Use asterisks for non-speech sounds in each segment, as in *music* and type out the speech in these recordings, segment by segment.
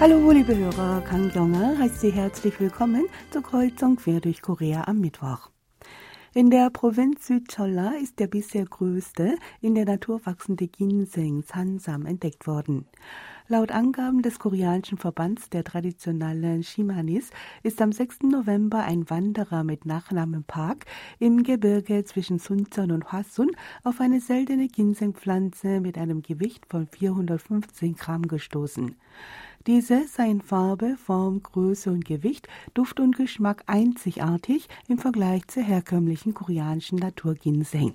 Hallo, liebe Hörer, Kang Jonger heißt Sie herzlich willkommen zur Kreuzung quer durch Korea am Mittwoch. In der Provinz Südcholla ist der bisher größte in der Natur wachsende Ginseng Sansam entdeckt worden. Laut Angaben des koreanischen Verbands der traditionellen Shimanis ist am 6. November ein Wanderer mit Nachnamen Park im Gebirge zwischen Suncheon und Hwasun auf eine seltene Ginsengpflanze mit einem Gewicht von 415 Gramm gestoßen. Diese seien Farbe, Form, Größe und Gewicht, Duft und Geschmack einzigartig im Vergleich zur herkömmlichen koreanischen Naturginseng.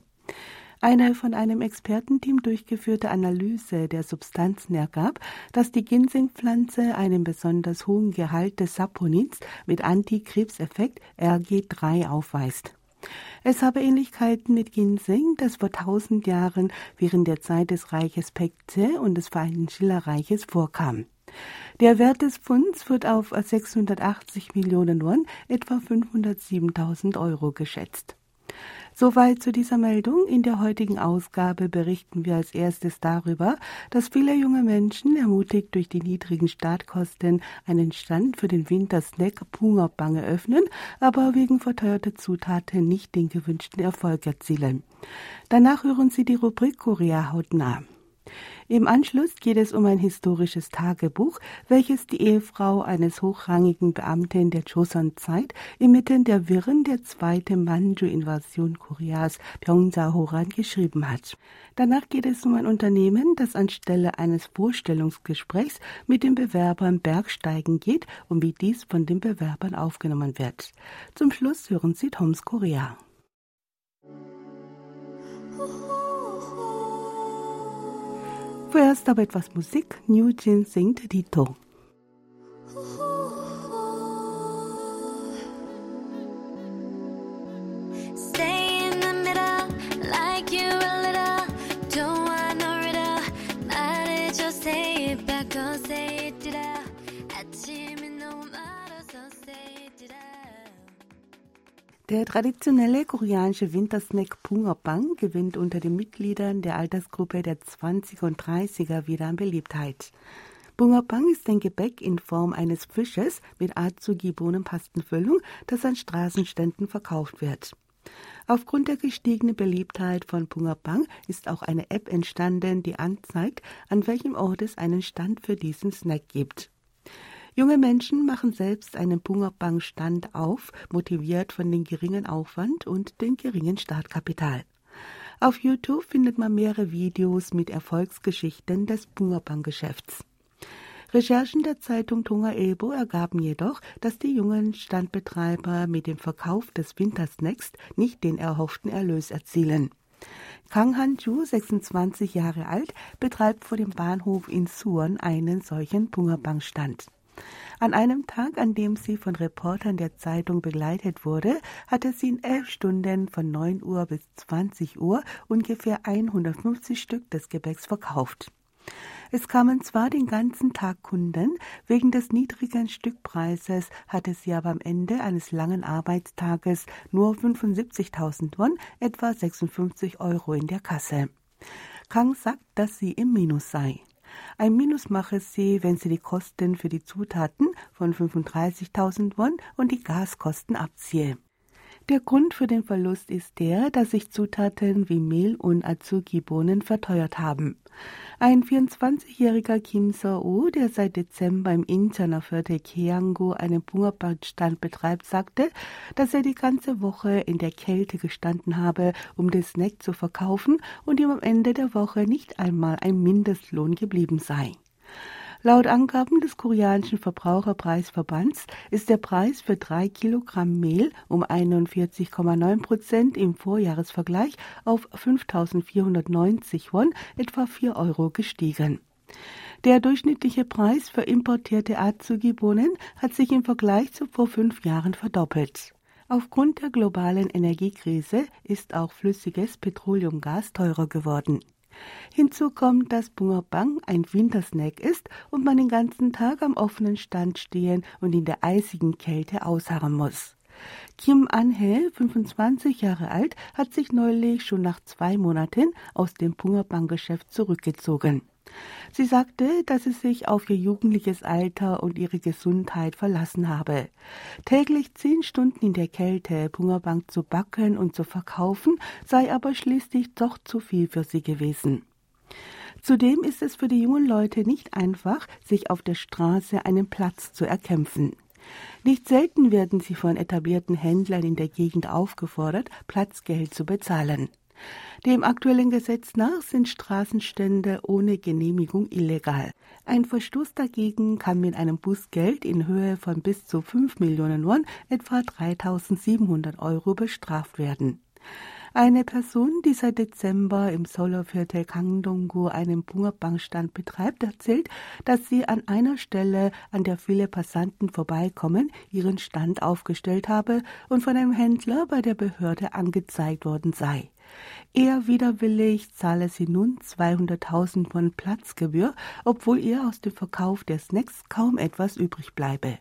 Eine von einem Expertenteam durchgeführte Analyse der Substanzen ergab, dass die Ginsengpflanze einen besonders hohen Gehalt des Saponins mit Antikrebseffekt RG3 aufweist. Es habe Ähnlichkeiten mit Ginseng, das vor tausend Jahren während der Zeit des Reiches Pekze und des Vereinten Schillerreiches vorkam. Der Wert des Funds wird auf 680 Millionen Won, etwa 507.000 Euro geschätzt. Soweit zu dieser Meldung. In der heutigen Ausgabe berichten wir als erstes darüber, dass viele junge Menschen ermutigt durch die niedrigen Startkosten einen Stand für den Wintersnack Pungerbang eröffnen, aber wegen verteuerter Zutaten nicht den gewünschten Erfolg erzielen. Danach hören Sie die Rubrik Korea hautnah. Im Anschluss geht es um ein historisches Tagebuch, welches die Ehefrau eines hochrangigen Beamten der Joseon-Zeit inmitten der Wirren der zweiten Manchu-Invasion Koreas Pyeongja-Horan geschrieben hat. Danach geht es um ein Unternehmen, das anstelle eines Vorstellungsgesprächs mit den Bewerbern Bergsteigen geht und wie dies von den Bewerbern aufgenommen wird. Zum Schluss hören Sie Toms Korea. Vorerst aber etwas Musik. New Jin singt Dito. Der traditionelle koreanische Wintersnack Bungerbang gewinnt unter den Mitgliedern der Altersgruppe der 20er und 30er wieder an Beliebtheit. Bungerbang ist ein Gebäck in Form eines Fisches mit Azuki-Bohnenpastenfüllung, das an Straßenständen verkauft wird. Aufgrund der gestiegenen Beliebtheit von Bungerbang ist auch eine App entstanden, die anzeigt, an welchem Ort es einen Stand für diesen Snack gibt. Junge Menschen machen selbst einen Bungerbang-Stand auf, motiviert von dem geringen Aufwand und dem geringen Startkapital. Auf YouTube findet man mehrere Videos mit Erfolgsgeschichten des Bungerbang-Geschäfts. Recherchen der Zeitung Tonga Ebo ergaben jedoch, dass die jungen Standbetreiber mit dem Verkauf des Wintersnacks nicht den erhofften Erlös erzielen. Kang Han-ju, 26 Jahre alt, betreibt vor dem Bahnhof in Suwon einen solchen Bungerbang-Stand. An einem Tag, an dem sie von Reportern der Zeitung begleitet wurde, hatte sie in elf Stunden von 9 Uhr bis 20 Uhr ungefähr 150 Stück des Gebäcks verkauft. Es kamen zwar den ganzen Tag Kunden, wegen des niedrigen Stückpreises hatte sie aber am Ende eines langen Arbeitstages nur 75.000 Won, etwa 56 Euro in der Kasse. Kang sagt, dass sie im Minus sei. Ein Minus mache sie, wenn sie die Kosten für die Zutaten von 35.000 Won und die Gaskosten abziehe. Der Grund für den Verlust ist der, dass sich Zutaten wie Mehl und Azuki-Bohnen verteuert haben. Ein 24-jähriger Kim So-woo, der seit Dezember im Incheoner Viertel Keango einen Bungerbandstand betreibt, sagte, dass er die ganze Woche in der Kälte gestanden habe, um den Snack zu verkaufen und ihm am Ende der Woche nicht einmal ein Mindestlohn geblieben sei. Laut Angaben des koreanischen Verbraucherpreisverbands ist der Preis für drei Kilogramm Mehl um 41,9 Prozent im Vorjahresvergleich auf 5.490 Won, etwa 4 Euro gestiegen. Der durchschnittliche Preis für importierte Azuki-Bohnen hat sich im Vergleich zu vor fünf Jahren verdoppelt. Aufgrund der globalen Energiekrise ist auch flüssiges Petroleumgas teurer geworden. Hinzu kommt, dass Bungerbang ein Wintersnack ist und man den ganzen Tag am offenen Stand stehen und in der eisigen Kälte ausharren muss. Kim An-hee, 25 Jahre alt, hat sich neulich schon nach zwei Monaten aus dem Bungerbang-Geschäft zurückgezogen. Sie sagte, dass sie sich auf ihr jugendliches Alter und ihre Gesundheit verlassen habe. Täglich zehn Stunden in der Kälte Bungerbank zu backen und zu verkaufen, sei aber schließlich doch zu viel für sie gewesen. Zudem ist es für die jungen Leute nicht einfach, sich auf der Straße einen Platz zu erkämpfen. Nicht selten werden sie von etablierten Händlern in der Gegend aufgefordert, Platzgeld zu bezahlen. Dem aktuellen Gesetz nach sind Straßenstände ohne Genehmigung illegal. Ein Verstoß dagegen kann mit einem Bußgeld in Höhe von bis zu 5 Millionen Won, etwa 3700 Euro, bestraft werden. Eine Person, die seit Dezember im Soloviertel einen Bungerbankstand betreibt, erzählt, dass sie an einer Stelle, an der viele Passanten vorbeikommen, ihren Stand aufgestellt habe und von einem Händler bei der Behörde angezeigt worden sei. Eher widerwillig zahle sie nun 200.000 von Platzgebühr, obwohl ihr aus dem Verkauf der Snacks kaum etwas übrig bleibe.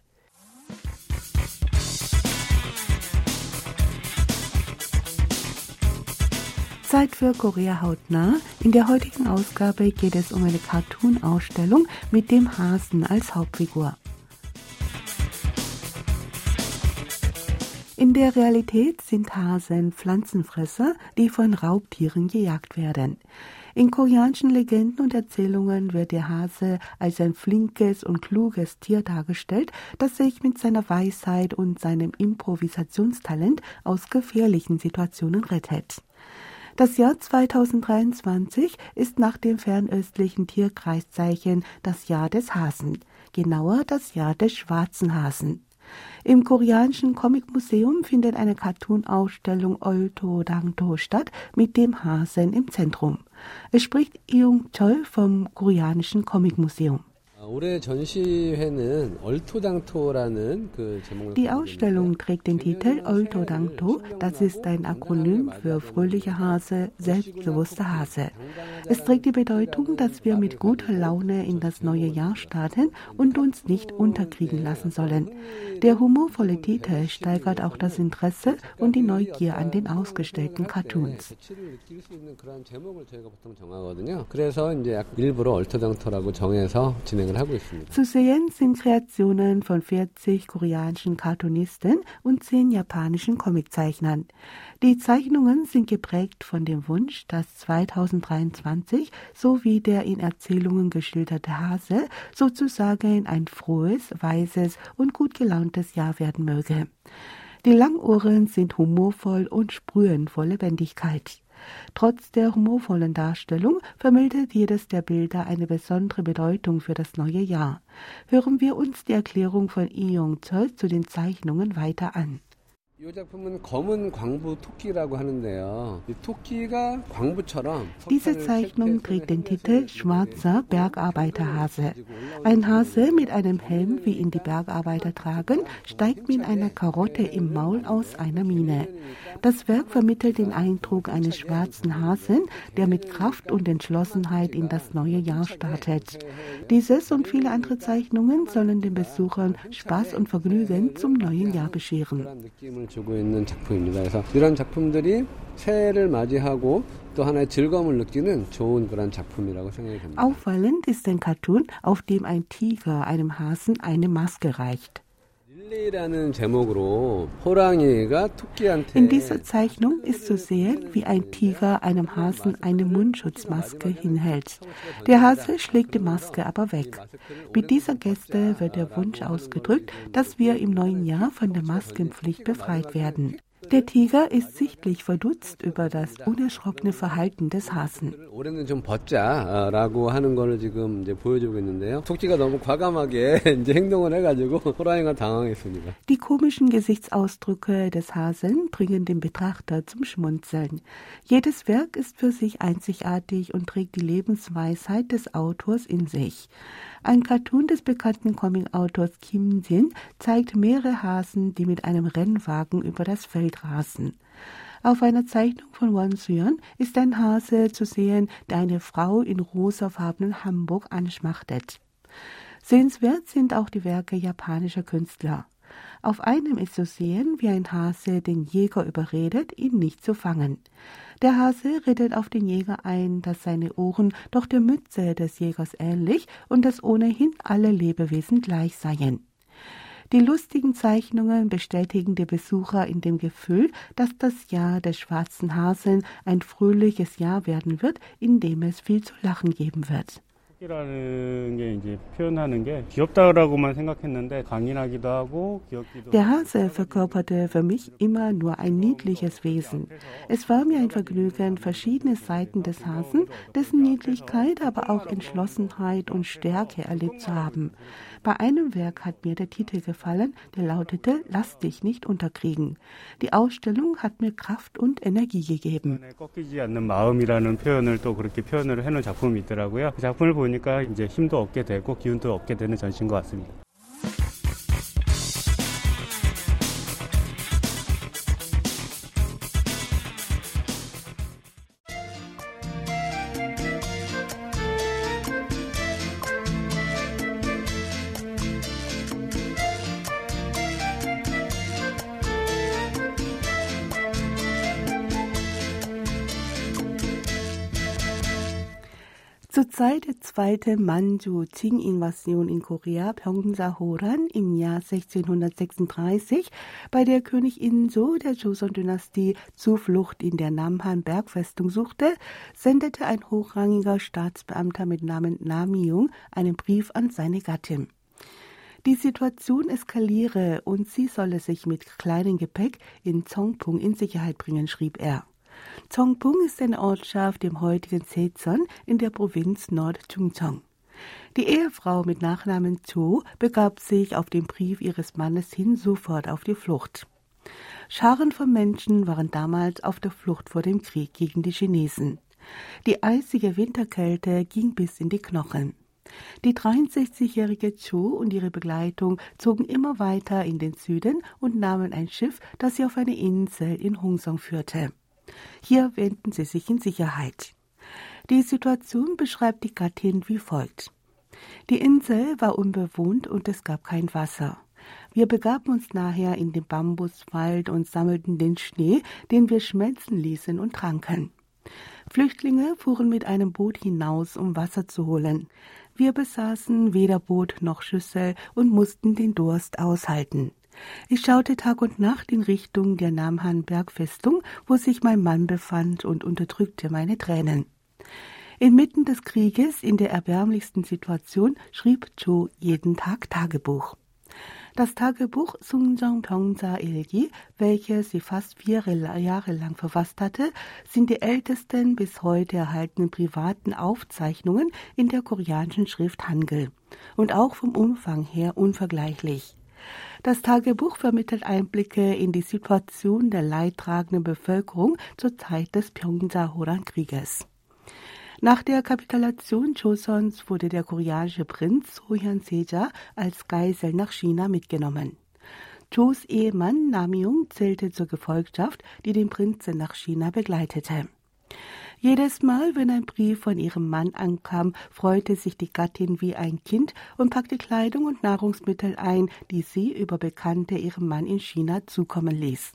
Zeit für Korea hautnah. In der heutigen Ausgabe geht es um eine Cartoon-Ausstellung mit dem Hasen als Hauptfigur. In der Realität sind Hasen Pflanzenfresser, die von Raubtieren gejagt werden. In koreanischen Legenden und Erzählungen wird der Hase als ein flinkes und kluges Tier dargestellt, das sich mit seiner Weisheit und seinem Improvisationstalent aus gefährlichen Situationen rettet. Das Jahr 2023 ist nach dem fernöstlichen Tierkreiszeichen das Jahr des Hasen, genauer das Jahr des schwarzen Hasen. Im koreanischen Comicmuseum findet eine Cartoon-Ausstellung Olto Dangto statt mit dem Hasen im Zentrum. Es spricht Iung Chol vom koreanischen Comicmuseum. Die Ausstellung trägt den Titel Oltodangto. Das ist ein Akronym für fröhlicher Hase, selbstbewusster Hase. Es trägt die Bedeutung, dass wir mit guter Laune in das neue Jahr starten und uns nicht unterkriegen lassen sollen. Der humorvolle Titel steigert auch das Interesse und die Neugier an den ausgestellten Cartoons. 그래서 이제 일부러 얼토당토라고 정해서 진행을 zu sehen sind Kreationen von 40 koreanischen Cartoonisten und 10 japanischen Comiczeichnern. Die Zeichnungen sind geprägt von dem Wunsch, dass 2023 sowie der in Erzählungen geschilderte Hase sozusagen ein frohes, weises und gut gelauntes Jahr werden möge. Die Langohren sind humorvoll und sprühen vor Lebendigkeit. Trotz der humorvollen Darstellung vermittelt jedes der Bilder eine besondere Bedeutung für das neue Jahr. Hören wir uns die Erklärung von Lee Yong-chol zu den Zeichnungen weiter an. Diese Zeichnung trägt den Titel Schwarzer Bergarbeiterhase. Ein Hase mit einem Helm, wie ihn die Bergarbeiter tragen, steigt mit einer Karotte im Maul aus einer Mine. Das Werk vermittelt den Eindruck eines schwarzen Hasen, der mit Kraft und Entschlossenheit in das neue Jahr startet. Dieses und viele andere Zeichnungen sollen den Besuchern Spaß und Vergnügen zum neuen Jahr bescheren. 주고 있는 작품입니다. 그래서 이런 작품들이 새해를 맞이하고 또 하나의 즐거움을 느끼는 좋은 그런 작품이라고 생각이 됩니다. Auffallend ist ein Cartoon, auf dem ein Tiger einem Hasen eine Maske reicht. In dieser Zeichnung ist zu sehen, wie ein Tiger einem Hasen eine Mundschutzmaske hinhält. Der Hase schlägt die Maske aber weg. Mit dieser Geste wird der Wunsch ausgedrückt, dass wir im neuen Jahr von der Maskenpflicht befreit werden. Der Tiger ist sichtlich verdutzt über das unerschrockene Verhalten des Hasen. *laughs* Die komischen Gesichtsausdrücke des Hasen bringen den Betrachter zum Schmunzeln. Jedes Werk ist für sich einzigartig und trägt die Lebensweisheit des Autors in sich. Ein Cartoon des bekannten Comic-Autors Kim Jin zeigt mehrere Hasen, die mit einem Rennwagen über das Feld rasen. Auf einer Zeichnung von Won Suyeon ist ein Hase zu sehen, der eine Frau in rosafarbenen Hamburg anschmachtet. Sehenswert sind auch die Werke japanischer Künstler. Auf einem ist zu sehen, wie ein Hase den Jäger überredet, ihn nicht zu fangen. Der Hase redet auf den Jäger ein, dass seine Ohren doch der Mütze des Jägers ähnlich und dass ohnehin alle Lebewesen gleich seien. Die lustigen Zeichnungen bestätigen die Besucher in dem Gefühl, dass das Jahr des schwarzen Hasen ein fröhliches Jahr werden wird, in dem es viel zu lachen geben wird. Der Hase verkörperte für mich immer nur ein niedliches Wesen. Es war mir ein Vergnügen, verschiedene Seiten des Hasen, dessen Niedlichkeit, aber auch Entschlossenheit und Stärke erlebt zu haben. Bei einem Werk hat mir der Titel gefallen, der lautete Lass dich nicht unterkriegen. Die Ausstellung hat mir Kraft und Energie gegeben. Zur Zeit der zweiten Manchu-Qing-Invasion in Korea Pyeongsa-Horan im Jahr 1636, bei der König Inso der Joseon-Dynastie Zuflucht in der Namhan-Bergfestung suchte, sendete ein hochrangiger Staatsbeamter mit Namen Namyung einen Brief an seine Gattin. Die Situation eskaliere und sie solle sich mit kleinem Gepäck in Zongpung in Sicherheit bringen, schrieb er. Chongpung ist eine Ortschaft im heutigen Sezon in der Provinz Nord-Chungcheong. Die Ehefrau mit Nachnamen Cho begab sich auf den Brief ihres Mannes hin sofort auf die Flucht. Scharen von Menschen waren damals auf der Flucht vor dem Krieg gegen die Chinesen. Die eisige Winterkälte ging bis in die Knochen. Die 63-jährige Cho und ihre Begleitung zogen immer weiter in den Süden und nahmen ein Schiff, das sie auf eine Insel in Hungsong führte. Hier wähnten sie sich in Sicherheit. Die Situation beschreibt die Gattin wie folgt. Die Insel war unbewohnt und es gab kein Wasser. Wir begaben uns nachher in den Bambuswald und sammelten den Schnee, den wir schmelzen ließen und tranken. Flüchtlinge fuhren mit einem Boot hinaus, um Wasser zu holen. Wir besaßen weder Boot noch Schüssel und mussten den Durst aushalten. Ich schaute Tag und Nacht in Richtung der Namhan-Bergfestung, wo sich mein Mann befand, und unterdrückte meine Tränen. Inmitten des Krieges, in der erbärmlichsten Situation, schrieb Cho jeden Tag Tagebuch. Das Tagebuch Sungjong Pyeongsa Ilgi, welches sie fast vier Jahre lang verfasst hatte, sind die ältesten bis heute erhaltenen privaten Aufzeichnungen in der koreanischen Schrift Hangul und auch vom Umfang her unvergleichlich. Das Tagebuch vermittelt Einblicke in die Situation der leidtragenden Bevölkerung zur Zeit des Pyeongsa-Horan-Krieges. Nach der Kapitulation Joseons wurde der koreanische Prinz Sohyun Seja als Geisel nach China mitgenommen. Chos Ehemann Namyung zählte zur Gefolgschaft, die den Prinzen nach China begleitete. Jedes Mal, wenn ein Brief von ihrem Mann ankam, freute sich die Gattin wie ein Kind und packte Kleidung und Nahrungsmittel ein, die sie über Bekannte ihrem Mann in China zukommen ließ.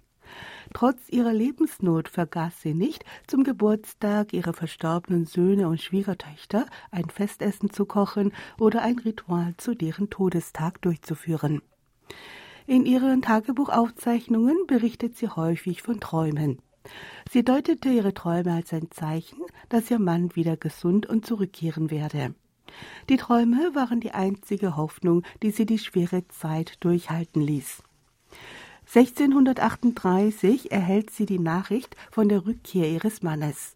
Trotz ihrer Lebensnot vergaß sie nicht, zum Geburtstag ihrer verstorbenen Söhne und Schwiegertöchter ein Festessen zu kochen oder ein Ritual zu deren Todestag durchzuführen. In ihren Tagebuchaufzeichnungen berichtet sie häufig von Träumen. Sie deutete ihre Träume als ein Zeichen, dass ihr Mann wieder gesund und zurückkehren werde. Die Träume waren die einzige Hoffnung, die sie die schwere Zeit durchhalten ließ. 1638 erhält sie die Nachricht von der Rückkehr ihres Mannes.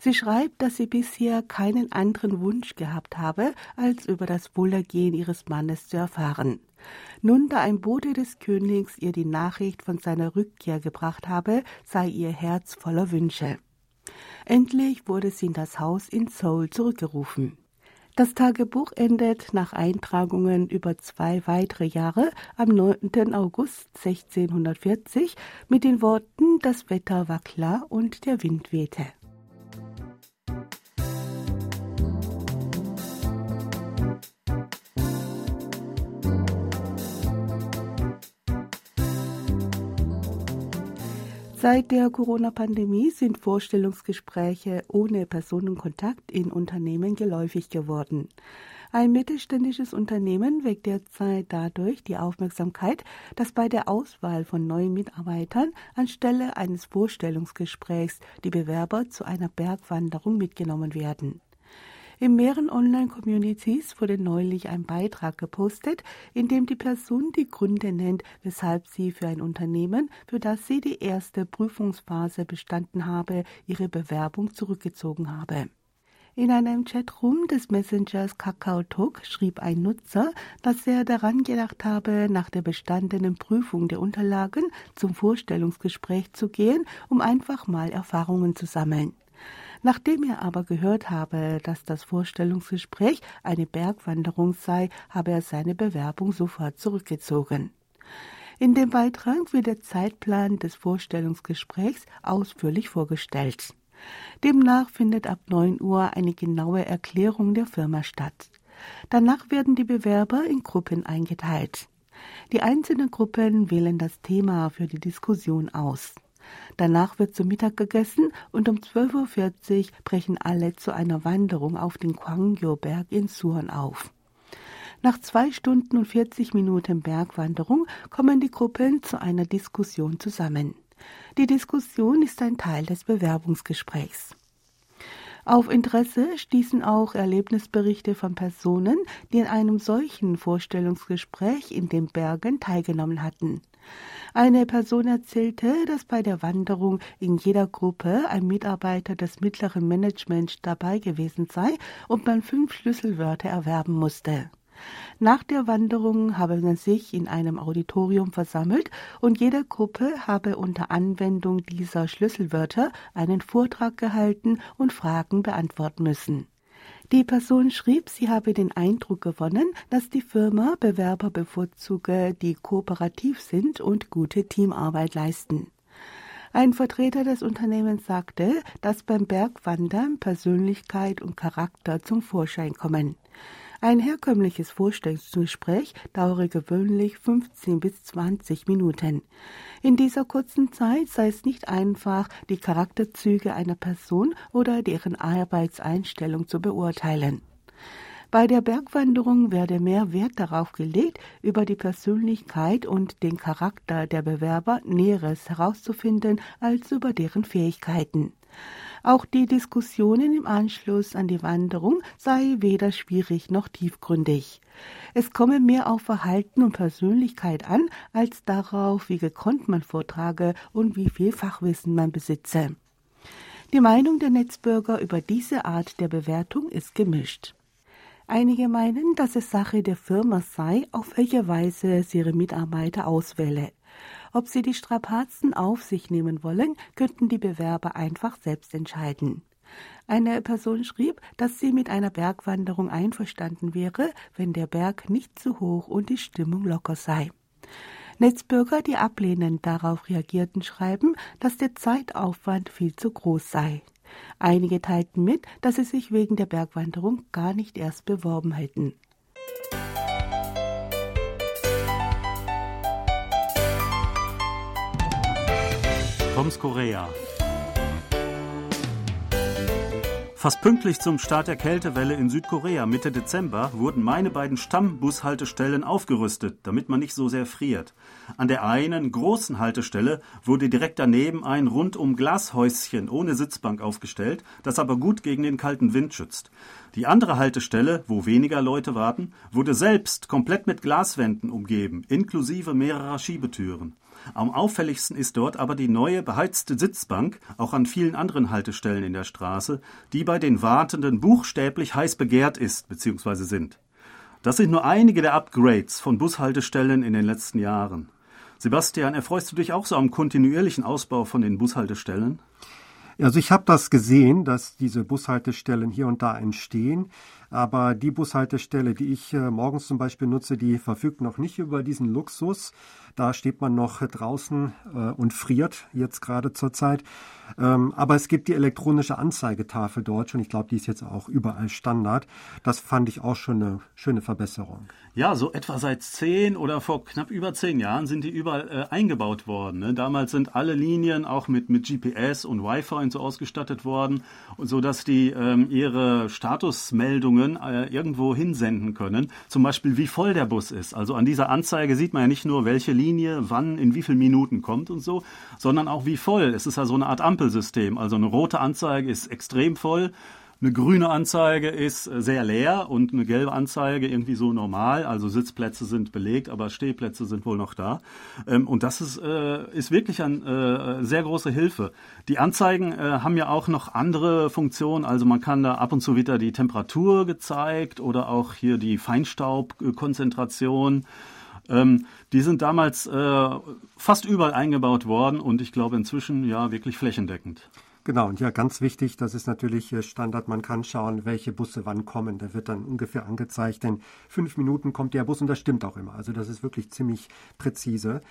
Sie schreibt, dass sie bisher keinen anderen Wunsch gehabt habe, als über das Wohlergehen ihres Mannes zu erfahren. Nun, da ein Bote des Königs ihr die Nachricht von seiner Rückkehr gebracht habe, sei ihr Herz voller Wünsche. Endlich wurde sie in das Haus in Seoul zurückgerufen. Das Tagebuch endet nach Eintragungen über zwei weitere Jahre am 9. August 1640 mit den Worten Das Wetter war klar und der Wind wehte. Seit der Corona-Pandemie sind Vorstellungsgespräche ohne Personenkontakt in Unternehmen geläufig geworden. Ein mittelständisches Unternehmen weckt derzeit dadurch die Aufmerksamkeit, dass bei der Auswahl von neuen Mitarbeitern anstelle eines Vorstellungsgesprächs die Bewerber zu einer Bergwanderung mitgenommen werden. In mehreren Online-Communities wurde neulich ein Beitrag gepostet, in dem die Person die Gründe nennt, weshalb sie für ein Unternehmen, für das sie die erste Prüfungsphase bestanden habe, ihre Bewerbung zurückgezogen habe. In einem Chatroom des Messengers KakaoTalk schrieb ein Nutzer, dass er daran gedacht habe, nach der bestandenen Prüfung der Unterlagen zum Vorstellungsgespräch zu gehen, um einfach mal Erfahrungen zu sammeln. Nachdem er aber gehört habe, dass das Vorstellungsgespräch eine Bergwanderung sei, habe er seine Bewerbung sofort zurückgezogen. In dem Beitrag wird der Zeitplan des Vorstellungsgesprächs ausführlich vorgestellt. Demnach findet ab 9 Uhr eine genaue Erklärung der Firma statt. Danach werden die Bewerber in Gruppen eingeteilt. Die einzelnen Gruppen wählen das Thema für die Diskussion aus. Danach wird zu Mittag gegessen und um 12.40 Uhr brechen alle zu einer Wanderung auf den Kwangyo-Berg in Suwon auf. Nach zwei Stunden und 40 Minuten Bergwanderung kommen die Gruppen zu einer Diskussion zusammen. Die Diskussion ist ein Teil des Bewerbungsgesprächs. Auf Interesse stießen auch Erlebnisberichte von Personen, die in einem solchen Vorstellungsgespräch in den Bergen teilgenommen hatten. Eine Person erzählte, dass bei der Wanderung in jeder Gruppe ein Mitarbeiter des mittleren Managements dabei gewesen sei und man fünf Schlüsselwörter erwerben musste. Nach der Wanderung habe man sich in einem Auditorium versammelt und jede Gruppe habe unter Anwendung dieser Schlüsselwörter einen Vortrag gehalten und Fragen beantworten müssen. Die Person schrieb, sie habe den Eindruck gewonnen, dass die Firma Bewerber bevorzuge, die kooperativ sind und gute Teamarbeit leisten. Ein Vertreter des Unternehmens sagte, dass beim Bergwandern Persönlichkeit und Charakter zum Vorschein kommen. Ein herkömmliches Vorstellungsgespräch dauere gewöhnlich 15 bis 20 Minuten. In dieser kurzen Zeit sei es nicht einfach, die Charakterzüge einer Person oder deren Arbeitseinstellung zu beurteilen. Bei der Bergwanderung werde mehr Wert darauf gelegt, über die Persönlichkeit und den Charakter der Bewerber Näheres herauszufinden, als über deren Fähigkeiten. Auch die Diskussionen im Anschluss an die Wanderung sei weder schwierig noch tiefgründig. Es komme mehr auf Verhalten und Persönlichkeit an, als darauf, wie gekonnt man vortrage und wie viel Fachwissen man besitze. Die Meinung der Netzbürger über diese Art der Bewertung ist gemischt. Einige meinen, dass es Sache der Firma sei, auf welche Weise sie ihre Mitarbeiter auswähle. Ob sie die Strapazen auf sich nehmen wollen, könnten die Bewerber einfach selbst entscheiden. Eine Person schrieb, dass sie mit einer Bergwanderung einverstanden wäre, wenn der Berg nicht zu hoch und die Stimmung locker sei. Netzbürger, die ablehnend darauf reagierten, schreiben, dass der Zeitaufwand viel zu groß sei. Einige teilten mit, dass sie sich wegen der Bergwanderung gar nicht erst beworben hätten. Toms Korea. Fast pünktlich zum Start der Kältewelle in Südkorea Mitte Dezember wurden meine beiden Stammbushaltestellen aufgerüstet, damit man nicht so sehr friert. An der einen großen Haltestelle wurde direkt daneben ein rundum Glashäuschen ohne Sitzbank aufgestellt, das aber gut gegen den kalten Wind schützt. Die andere Haltestelle, wo weniger Leute warten, wurde selbst komplett mit Glaswänden umgeben, inklusive mehrerer Schiebetüren. Am auffälligsten ist dort aber die neue beheizte Sitzbank, auch an vielen anderen Haltestellen in der Straße, die bei den Wartenden buchstäblich heiß begehrt ist bzw. sind. Das sind nur einige der Upgrades von Bushaltestellen in den letzten Jahren. Sebastian, erfreust du dich auch so am kontinuierlichen Ausbau von den Bushaltestellen? Also ich habe das gesehen, dass diese Bushaltestellen hier und da entstehen. Aber die Bushaltestelle, die ich äh, morgens zum Beispiel nutze, die verfügt noch nicht über diesen Luxus. Da steht man noch draußen äh, und friert, jetzt gerade zur Zeit. Ähm, aber es gibt die elektronische Anzeigetafel dort schon. Ich glaube, die ist jetzt auch überall Standard. Das fand ich auch schon eine schöne Verbesserung. Ja, so etwa seit zehn oder vor knapp über zehn Jahren sind die überall äh, eingebaut worden. Ne? Damals sind alle Linien auch mit, mit GPS und Wi-Fi und so ausgestattet worden, so dass die ähm, ihre Statusmeldungen äh, irgendwo hinsenden können. Zum Beispiel, wie voll der Bus ist. Also an dieser Anzeige sieht man ja nicht nur, welche Linie wann in wie vielen Minuten kommt und so, sondern auch wie voll. Es ist ja so eine Art Ampelsystem. Also eine rote Anzeige ist extrem voll eine grüne Anzeige ist äh, sehr leer und eine gelbe Anzeige irgendwie so normal. Also Sitzplätze sind belegt, aber Stehplätze sind wohl noch da. Ähm, und das ist, äh, ist wirklich eine äh, sehr große Hilfe. Die Anzeigen haben ja auch noch andere Funktionen. Also man kann da ab und zu wieder die Temperatur gezeigt oder auch hier die Feinstaubkonzentration. Ähm, die sind damals fast überall eingebaut worden und ich glaube inzwischen ja wirklich flächendeckend. Genau, und ja, ganz wichtig, das ist natürlich Standard, man kann schauen, welche Busse wann kommen. Da wird dann ungefähr angezeigt, denn fünf Minuten kommt der Bus und das stimmt auch immer. Also das ist wirklich ziemlich präzise.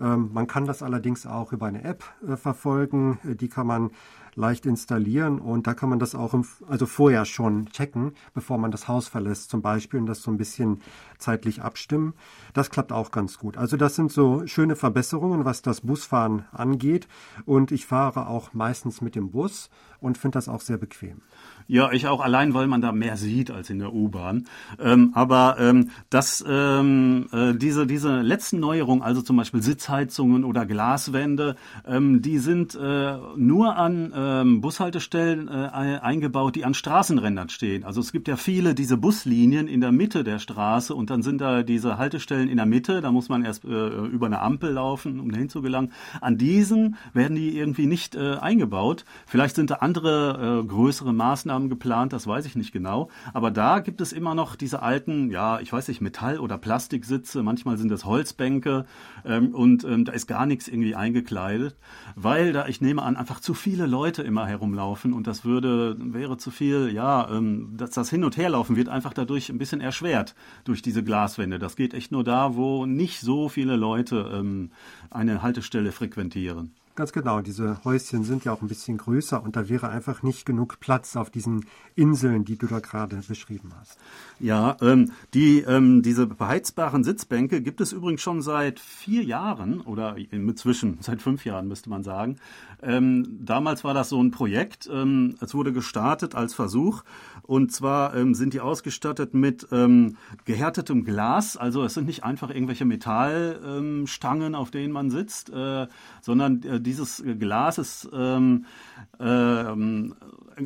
Ähm, man kann das allerdings auch über eine App äh, verfolgen. Äh, die kann man leicht installieren und da kann man das auch im, also vorher schon checken, bevor man das Haus verlässt zum Beispiel und das so ein bisschen zeitlich abstimmen. Das klappt auch ganz gut. Also das sind so schöne Verbesserungen, was das Busfahren angeht und ich fahre auch meistens mit dem Bus und finde das auch sehr bequem. Ja, ich auch allein, weil man da mehr sieht als in der U-Bahn. Ähm, aber ähm, dass ähm, äh, diese, diese letzten Neuerungen, also zum Beispiel Sitzheizungen oder Glaswände, ähm, die sind äh, nur an ähm, Bushaltestellen äh, eingebaut, die an Straßenrändern stehen. Also es gibt ja viele diese Buslinien in der Mitte der Straße und dann sind da diese Haltestellen in der Mitte, da muss man erst äh, über eine Ampel laufen, um dahin zu gelangen. An diesen werden die irgendwie nicht äh, eingebaut. Vielleicht sind da andere äh, größere Maßnahmen Maßnahmen geplant, das weiß ich nicht genau. Aber da gibt es immer noch diese alten, ja, ich weiß nicht, Metall- oder Plastiksitze, manchmal sind das Holzbänke ähm, und ähm, da ist gar nichts irgendwie eingekleidet, weil da, ich nehme an, einfach zu viele Leute immer herumlaufen und das würde, wäre zu viel, ja, ähm, dass das Hin- und Herlaufen wird einfach dadurch ein bisschen erschwert durch diese Glaswände. Das geht echt nur da, wo nicht so viele Leute ähm, eine Haltestelle frequentieren. Ganz genau, diese Häuschen sind ja auch ein bisschen größer und da wäre einfach nicht genug Platz auf diesen Inseln, die du da gerade beschrieben hast. Ja, ähm, die, ähm, diese beheizbaren Sitzbänke gibt es übrigens schon seit vier Jahren oder inzwischen *laughs* seit fünf Jahren müsste man sagen. Ähm, damals war das so ein Projekt. Ähm, es wurde gestartet als Versuch. Und zwar ähm, sind die ausgestattet mit ähm, gehärtetem Glas. Also es sind nicht einfach irgendwelche Metallstangen, auf denen man sitzt, äh, sondern äh, dieses Glas ist ähm, äh,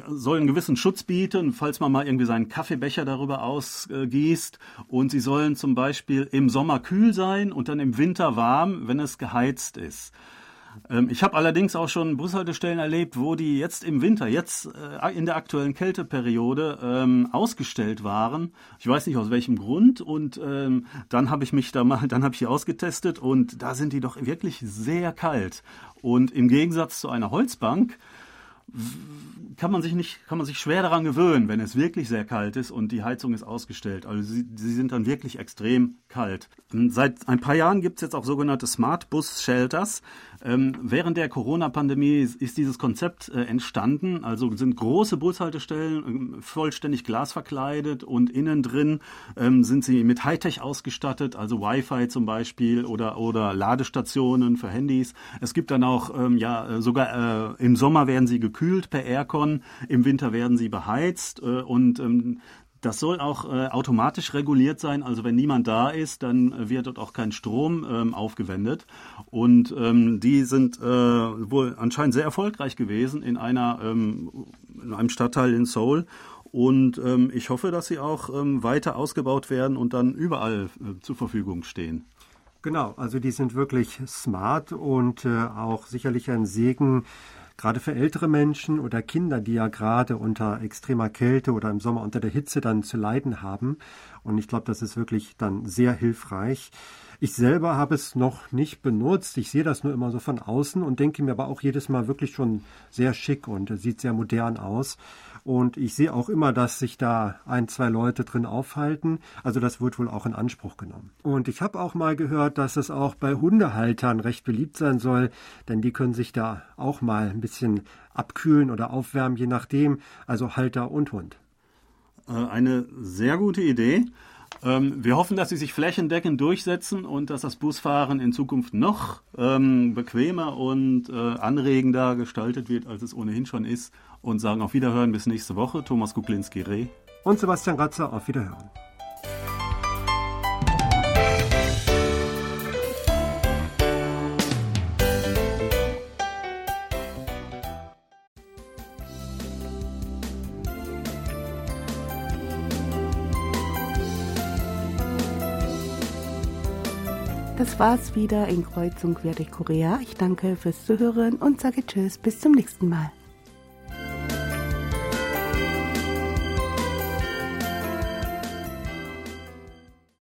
soll einen gewissen Schutz bieten, falls man mal irgendwie seinen Kaffeebecher darüber ausgießt. Und sie sollen zum Beispiel im Sommer kühl sein und dann im Winter warm, wenn es geheizt ist. Ähm, ich habe allerdings auch schon Bushaltestellen erlebt, wo die jetzt im Winter, jetzt äh, in der aktuellen Kälteperiode ähm, ausgestellt waren. Ich weiß nicht aus welchem Grund. Und ähm, dann habe ich mich da mal, *laughs* dann habe ich die ausgetestet und da sind die doch wirklich sehr kalt. Und im Gegensatz zu einer Holzbank kann man sich nicht, kann man sich schwer daran gewöhnen, wenn es wirklich sehr kalt ist und die Heizung ist ausgestellt. Also sie, sie sind dann wirklich extrem kalt. Seit ein paar Jahren gibt es jetzt auch sogenannte Smart Bus Shelters. Ähm, während der Corona-Pandemie ist dieses Konzept äh, entstanden. Also sind große Bushaltestellen äh, vollständig glasverkleidet und innen drin ähm, sind sie mit Hightech ausgestattet, also Wi-Fi zum Beispiel oder, oder Ladestationen für Handys. Es gibt dann auch, ähm, ja, äh, sogar äh, im Sommer werden sie gekühlt per Aircon, im Winter werden sie beheizt äh, und ähm, das soll auch äh, automatisch reguliert sein. Also wenn niemand da ist, dann äh, wird dort auch kein Strom ähm, aufgewendet. Und ähm, die sind äh, wohl anscheinend sehr erfolgreich gewesen in einer ähm, in einem Stadtteil in Seoul. Und ähm, ich hoffe, dass sie auch ähm, weiter ausgebaut werden und dann überall äh, zur Verfügung stehen. Genau, also die sind wirklich smart und äh, auch sicherlich ein Segen gerade für ältere Menschen oder Kinder, die ja gerade unter extremer Kälte oder im Sommer unter der Hitze dann zu leiden haben. Und ich glaube, das ist wirklich dann sehr hilfreich. Ich selber habe es noch nicht benutzt. Ich sehe das nur immer so von außen und denke mir aber auch jedes Mal wirklich schon sehr schick und sieht sehr modern aus. Und ich sehe auch immer, dass sich da ein, zwei Leute drin aufhalten. Also das wird wohl auch in Anspruch genommen. Und ich habe auch mal gehört, dass es auch bei Hundehaltern recht beliebt sein soll, denn die können sich da auch mal ein bisschen abkühlen oder aufwärmen, je nachdem. Also Halter und Hund. Äh, eine sehr gute Idee. Ähm, wir hoffen, dass sie sich flächendeckend durchsetzen und dass das Busfahren in Zukunft noch ähm, bequemer und äh, anregender gestaltet wird, als es ohnehin schon ist und sagen auf Wiederhören bis nächste Woche. Thomas Kuklinski-Reh. Und Sebastian Ratzer, auf Wiederhören. Das war's wieder in Kreuzung durch Korea. Ich danke fürs Zuhören und sage Tschüss, bis zum nächsten Mal.